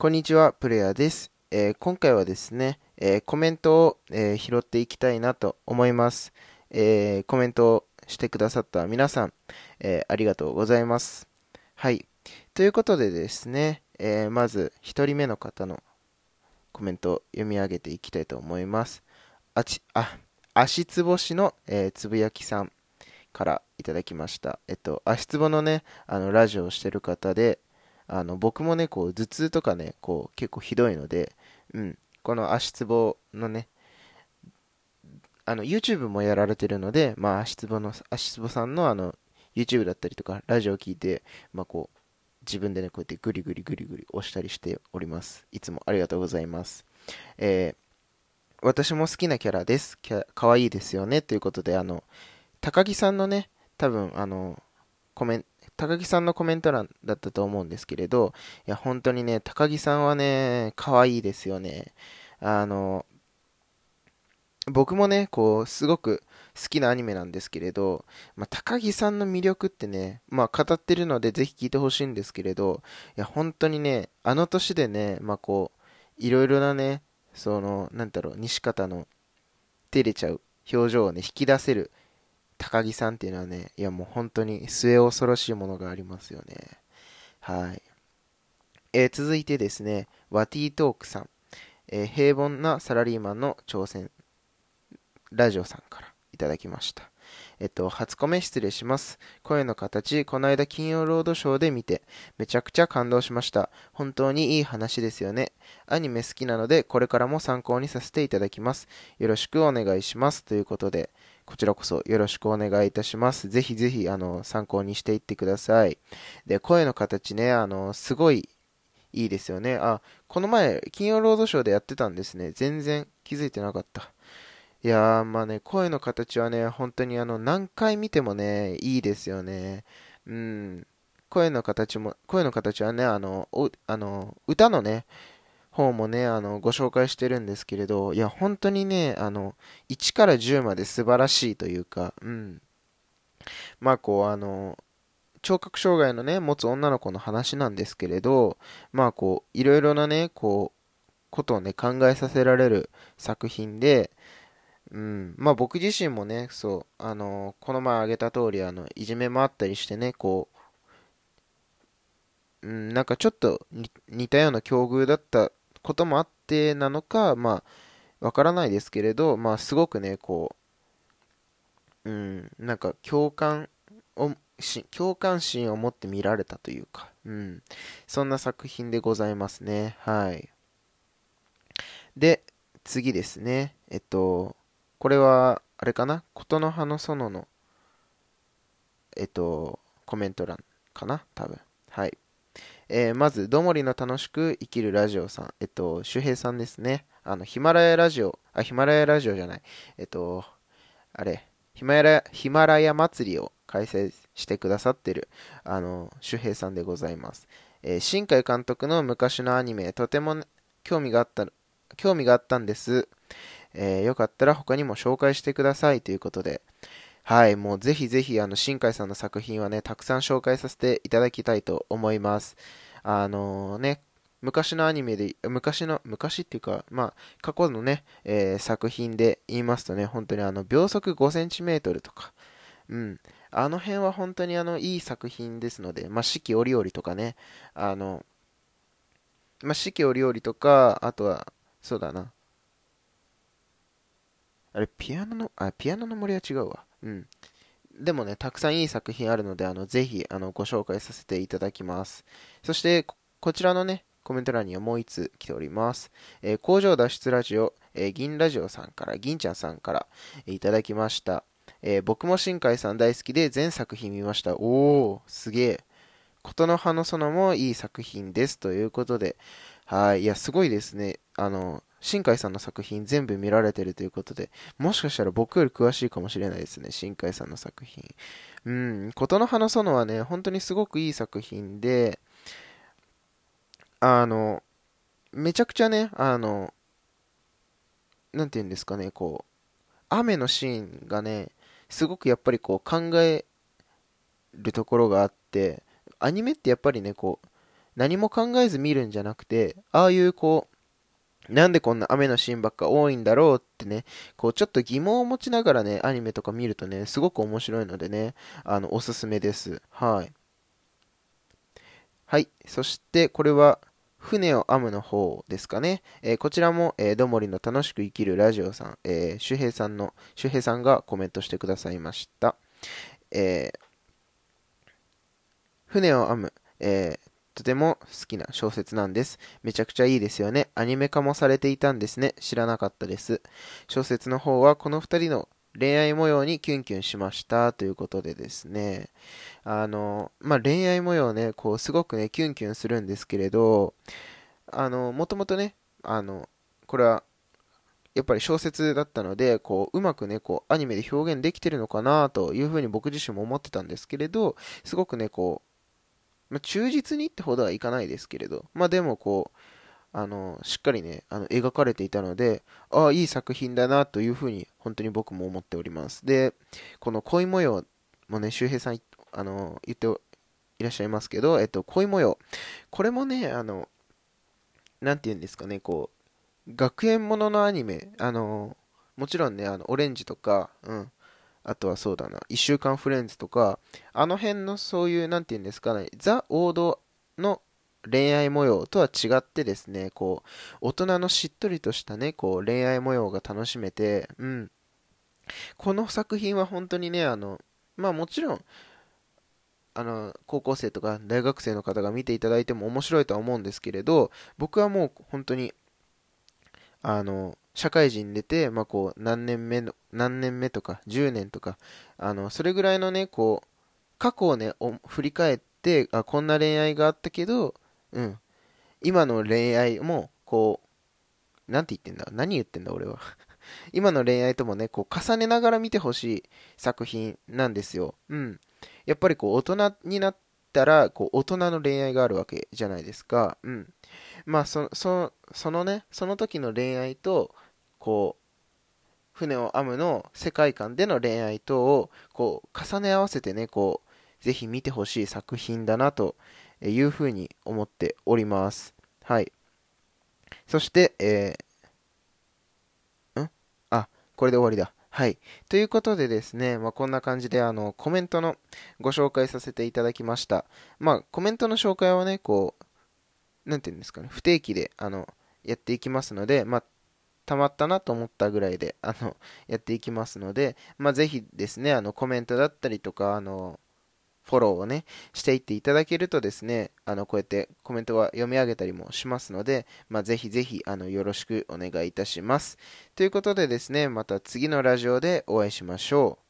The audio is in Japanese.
こんにちは、プレイヤーです。えー今回はですね、えーコメントを、えー拾っていきたいなと思います。えコメントをしてくださった皆さん、えありがとうございます。はい。ということでですね、えまず1人目の方のコメントを読み上げていきたいと思います。あち、あ、足つぼしの、えつぶやきさんからいただきました。えっと、足つぼのね、あの、ラジオをしてる方で、あの僕もねこう頭痛とかねこう結構ひどいので、うん、この足つぼのねあの YouTube もやられてるので、まあ、足つぼの足つぼさんのあの YouTube だったりとかラジオを聞いて、まあ、こう自分でねこうやってグリグリグリグリ押したりしております。いつもありがとうございます、えー私も好きなキャラです。キャ可愛いですよね。ということであの高木さんのね多分あのコメント高木さんのコメント欄だったと思うんですけれど、いや、本当にね、高木さんはね、可愛いですよね。あの、僕もね、こう、すごく好きなアニメなんですけれど、まあ、高木さんの魅力ってね、まあ、語ってるので、ぜひ聞いてほしいんですけれど、いや、本当にね、あの年でね、まあ、こう、いろいろなね、その、なんだろう、西方の照れちゃう表情をね、引き出せる高木さんっていうのはね、いやもう本当に末恐ろしいものがありますよね。はい。えー続いてですね、ワティートークさん、えー平凡なサラリーマンの挑戦、ラジオさんからいただきました。えっと、初コメ失礼します。声の形、この間金曜ロードショーで見て、めちゃくちゃ感動しました。本当にいい話ですよね。アニメ好きなので、これからも参考にさせていただきます。よろしくお願いします。ということで、こちらこそよろしくお願いいたします。ぜひぜひ、あの、参考にしていってください。で、声の形ね、あの、すごいいいですよね。あ、この前、金曜ロードショーでやってたんですね。全然気づいてなかった。いやー、まあね、声の形はね、本当にあの、何回見てもね、いいですよね。うん。声の形も、声の形はね、あの、あの、歌のね、方もね、あの、ご紹介してるんですけれど、いや、本当にね、あの、1から10まで素晴らしいというか、うん。まあ、こう、あの、聴覚障害のね、持つ女の子の話なんですけれど、まあ、こう、いろいろなね、こう、ことをね、考えさせられる作品で、うん、まあ僕自身もね、そう、あの、この前挙げた通り、あの、いじめもあったりしてね、こう、うん、なんかちょっと似たような境遇だったこともあってなのか、まあ、わからないですけれど、まあすごくね、こう、うん、なんか共感を、共感心を持って見られたというか、うん、そんな作品でございますね。はい。で、次ですね。えっと、これは、あれかな？琴の葉の園の、えっと、コメント欄かな？多分。はい。えーまず、どもりの楽しく生きるラジオさん。えっと、周平さんですね。あの、ヒマラヤラジオ、あ、ヒマラヤラジオじゃない。えっと、あれ、ヒマラヤ、ヒマラヤ祭りを開催してくださってる、あの、周平さんでございます。えー新海監督の昔のアニメ、とてもね興味があった、興味があったんです。えーよかったら他にも紹介してくださいということで、はい、もうぜひぜひ、あの、新海さんの作品はね、たくさん紹介させていただきたいと思います。あのね、昔のアニメで、昔の、昔っていうか、まあ、過去のね、えー作品で言いますとね、本当にあの、秒速5センチメートルとか、うん、あの辺は本当にあの、いい作品ですので、まあ、四季折々とかね、あの、まあ、四季折々とか、あとは、そうだな、あれ、ピアノの、あ、ピアノの森は違うわ。うん。でもね、たくさんいい作品あるので、あの、ぜひ、あの、ご紹介させていただきます。そして、ここちらのね、コメント欄にはもう一つ来ております。えー工場脱出ラジオ、えー銀ラジオさんから、銀ちゃんさんから、えーいただきました。えー僕も新海さん大好きで全作品見ました。おー、すげえ。琴の葉の園もいい作品です。ということで、はい。いや、すごいですね。あの、新海さんの作品全部見られてるということで、もしかしたら僕より詳しいかもしれないですね。新海さんの作品。うん。琴の葉の園はね、本当にすごくいい作品で、あの、めちゃくちゃね、あの、なんて言うんですかね、こう、雨のシーンがね、すごくやっぱりこう考えるところがあって、アニメってやっぱりね、こう、何も考えず見るんじゃなくて、ああいうこう、なんでこんな雨のシーンばっか多いんだろうってね、こうちょっと疑問を持ちながらね、アニメとか見るとね、すごく面白いのでね、あの、おすすめです。はい。はい。そして、これは、船を編むの方ですかね。えー、こちらも、えー、どもりの楽しく生きるラジオさん、えー、周平さんの、周平さんがコメントしてくださいました。えー、船を編む、えー、とても好きな小説なんです。めちゃくちゃいいですよね。アニメ化もされていたんですね。知らなかったです。小説の方はこの二人の恋愛模様にキュンキュンしましたということでですね、あの、まあ、恋愛模様ね、こう、すごくね、キュンキュンするんですけれど、あの、もともとね、あの、これは、やっぱり小説だったので、こう、うまくね、こう、アニメで表現できてるのかなというふうに僕自身も思ってたんですけれど、すごくね、こう、まあ、忠実にってほどはいかないですけれど、まあ、でもこう、あの、しっかりね、あの、描かれていたので、ああ、いい作品だなというふうに、本当に僕も思っております。で、この恋模様もね、周平さん、あの、言っていらっしゃいますけど、えっと、恋模様。これもね、あの、なんて言うんですかね、こう、学園もののアニメ、あの、もちろんね、あの、オレンジとか、うん、あとはそうだな、1週間フレンズとか、あの辺のそういう、なんて言うんですかね、ザ・王道の恋愛模様とは違ってですね、こう、大人のしっとりとしたね、こう、恋愛模様が楽しめて、うん。この作品は本当にね、あの、まあもちろん、あの、高校生とか大学生の方が見ていただいても面白いとは思うんですけれど、僕はもう本当に、あの、社会人出て、まあこう、何年目の、何年目とか、10年とか、あの、それぐらいのね、こう、過去をね、振り返って、あ、こんな恋愛があったけど、うん。今の恋愛も、こう、なんて言ってんだ？何言ってんだ俺は？今の恋愛ともね、こう重ねながら見てほしい作品なんですよ。うん。やっぱりこう大人になったら、こう大人の恋愛があるわけじゃないですか。うん。まあそ、そ、そのね、その時の恋愛と、こう、船を編むの世界観での恋愛とを、こう、重ね合わせてね、こう、ぜひ見てほしい作品だなというふうに思っております。はい。そして、えー、ん？あ、これで終わりだ。はい。ということでですね、まあ、こんな感じであのコメントのご紹介させていただきました。まあ、コメントの紹介はね、こう、なんていうんですかね、不定期であのやっていきますので、まあ、たまったなと思ったぐらいで、あの、やっていきますので、まあ、ぜひですね、あの、コメントだったりとか、あの、フォローをね、していっていただけるとですね、あの、こうやってコメントは読み上げたりもしますので、まあ、ぜひぜひ、あの、よろしくお願いいたします。ということでですね、また次のラジオでお会いしましょう。